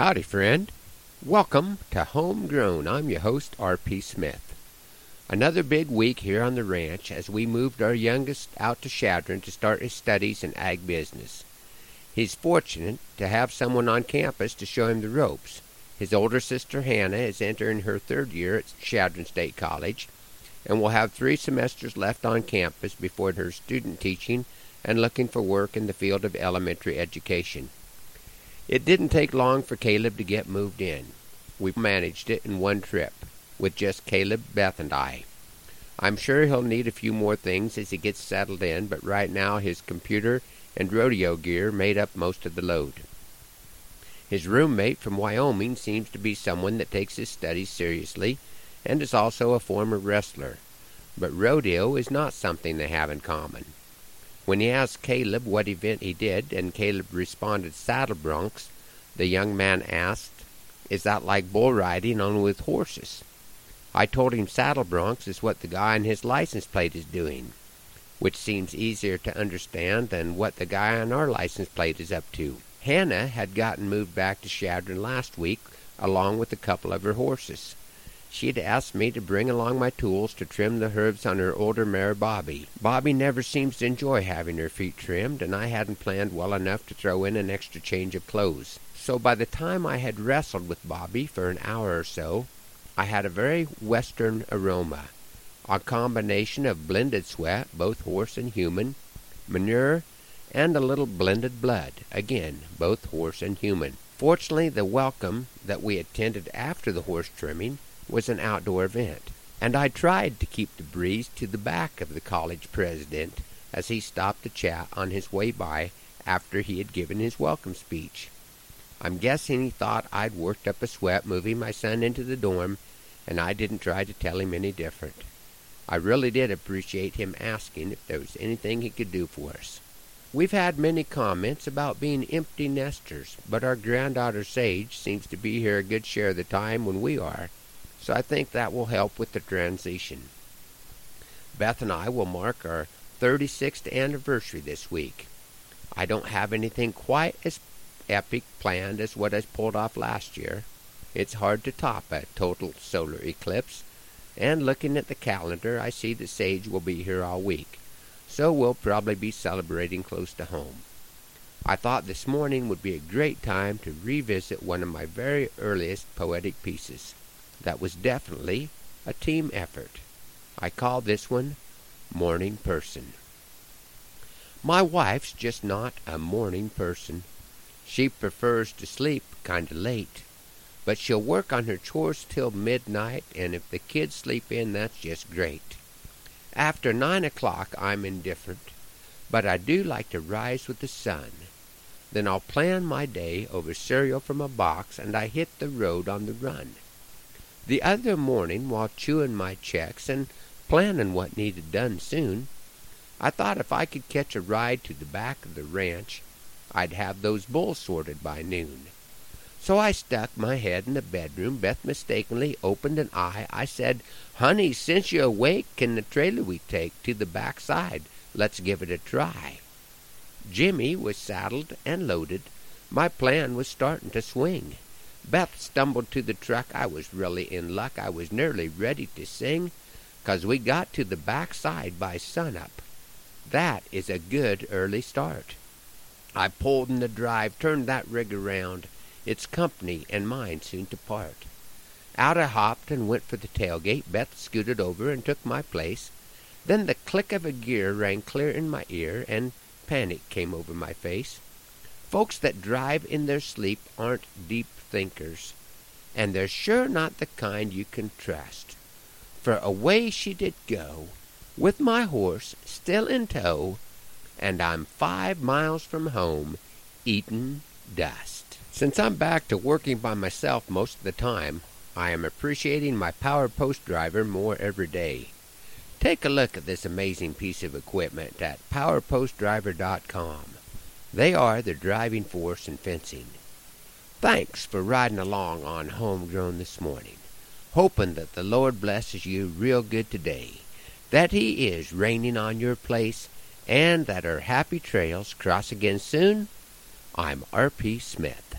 Howdy, friend. Welcome to Homegrown. I'm your host, R.P. Smith. Another big week here on the ranch as we moved our youngest out to Chadron to start his studies in ag business. He's fortunate to have someone on campus to show him the ropes. His older sister Hannah is entering her third year at Chadron State College and will have three semesters left on campus before her student teaching and looking for work in the field of elementary education. It didn't take long for Caleb to get moved in. We managed it in one trip, with just Caleb, Beth, and I. I'm sure he'll need a few more things as he gets settled in, but right now his computer and rodeo gear made up most of the load. His roommate from Wyoming seems to be someone that takes his studies seriously and is also a former wrestler. But rodeo is not something they have in common. When he asked Caleb what event he did, and Caleb responded saddle broncs, the young man asked, Is that like bull riding only with horses? I told him saddle broncs is what the guy on his license plate is doing, which seems easier to understand than what the guy on our license plate is up to. Hannah had gotten moved back to Chadron last week along with a couple of her horses. She had asked me to bring along my tools to trim the hooves on her older mare Bobby. Bobby never seems to enjoy having her feet trimmed, and I hadn't planned well enough to throw in an extra change of clothes. So by the time I had wrestled with Bobby for an hour or so, I had a very western aroma, a combination of blended sweat, both horse and human, manure, and a little blended blood, again, both horse and human. Fortunately, the welcome that we attended after the horse trimming was an outdoor event, and I tried to keep the breeze to the back of the college president as he stopped to chat on his way by after he had given his welcome speech. I'm guessing he thought I'd worked up a sweat moving my son into the dorm, and I didn't try to tell him any different. I really did appreciate him asking if there was anything he could do for us. We've had many comments about being empty nesters, but our granddaughter Sage seems to be here a good share of the time when we are, so I think that will help with the transition. Beth and I will mark our 36th anniversary this week. I don't have anything quite as epic planned as what I pulled off last year. It's hard to top a total solar eclipse, and looking at the calendar, I see that Sage will be here all week, so we'll probably be celebrating close to home. I thought this morning would be a great time to revisit one of my very earliest poetic pieces that was definitely a team effort. I call this one Morning Person. My wife's just not a morning person. She prefers to sleep kind of late, but she'll work on her chores till midnight, and if the kids sleep in, that's just great. After nine o'clock, I'm indifferent, but I do like to rise with the sun. Then I'll plan my day over cereal from a box, and I hit the road on the run. The other morning, while chewing my Chex and planning what needed done soon, I thought if I could catch a ride to the back of the ranch, I'd have those bulls sorted by noon. So I stuck my head in the bedroom. Beth mistakenly opened an eye. I said, Honey, since you're awake, can the trailer we take to the back side? Let's give it a try. Jimmy was saddled and loaded. My plan was starting to swing. Beth stumbled to the truck. I was really in luck. I was nearly ready to sing, 'cause we got to the back side by sunup. That is a good early start. I pulled in the drive, turned that rig around. Its company and mine soon to part. Out I hopped and went for the tailgate. Beth scooted over and took my place. Then the click of a gear rang clear in my ear, and panic came over my face. Folks that drive in their sleep aren't deep thinkers, and they're sure not the kind you can trust. For away she did go, with my horse still in tow, and I'm five miles from home, eatin' dust. Since I'm back to working by myself most of the time, I am appreciating my power post driver more every day. Take a look at this amazing piece of equipment at powerpostdriver.com. They are the driving force in fencing. Thanks for riding along on Homegrown this morning. Hoping that the Lord blesses you real good today, that He is raining on your place, and that our happy trails cross again soon. I'm R.P. Smith.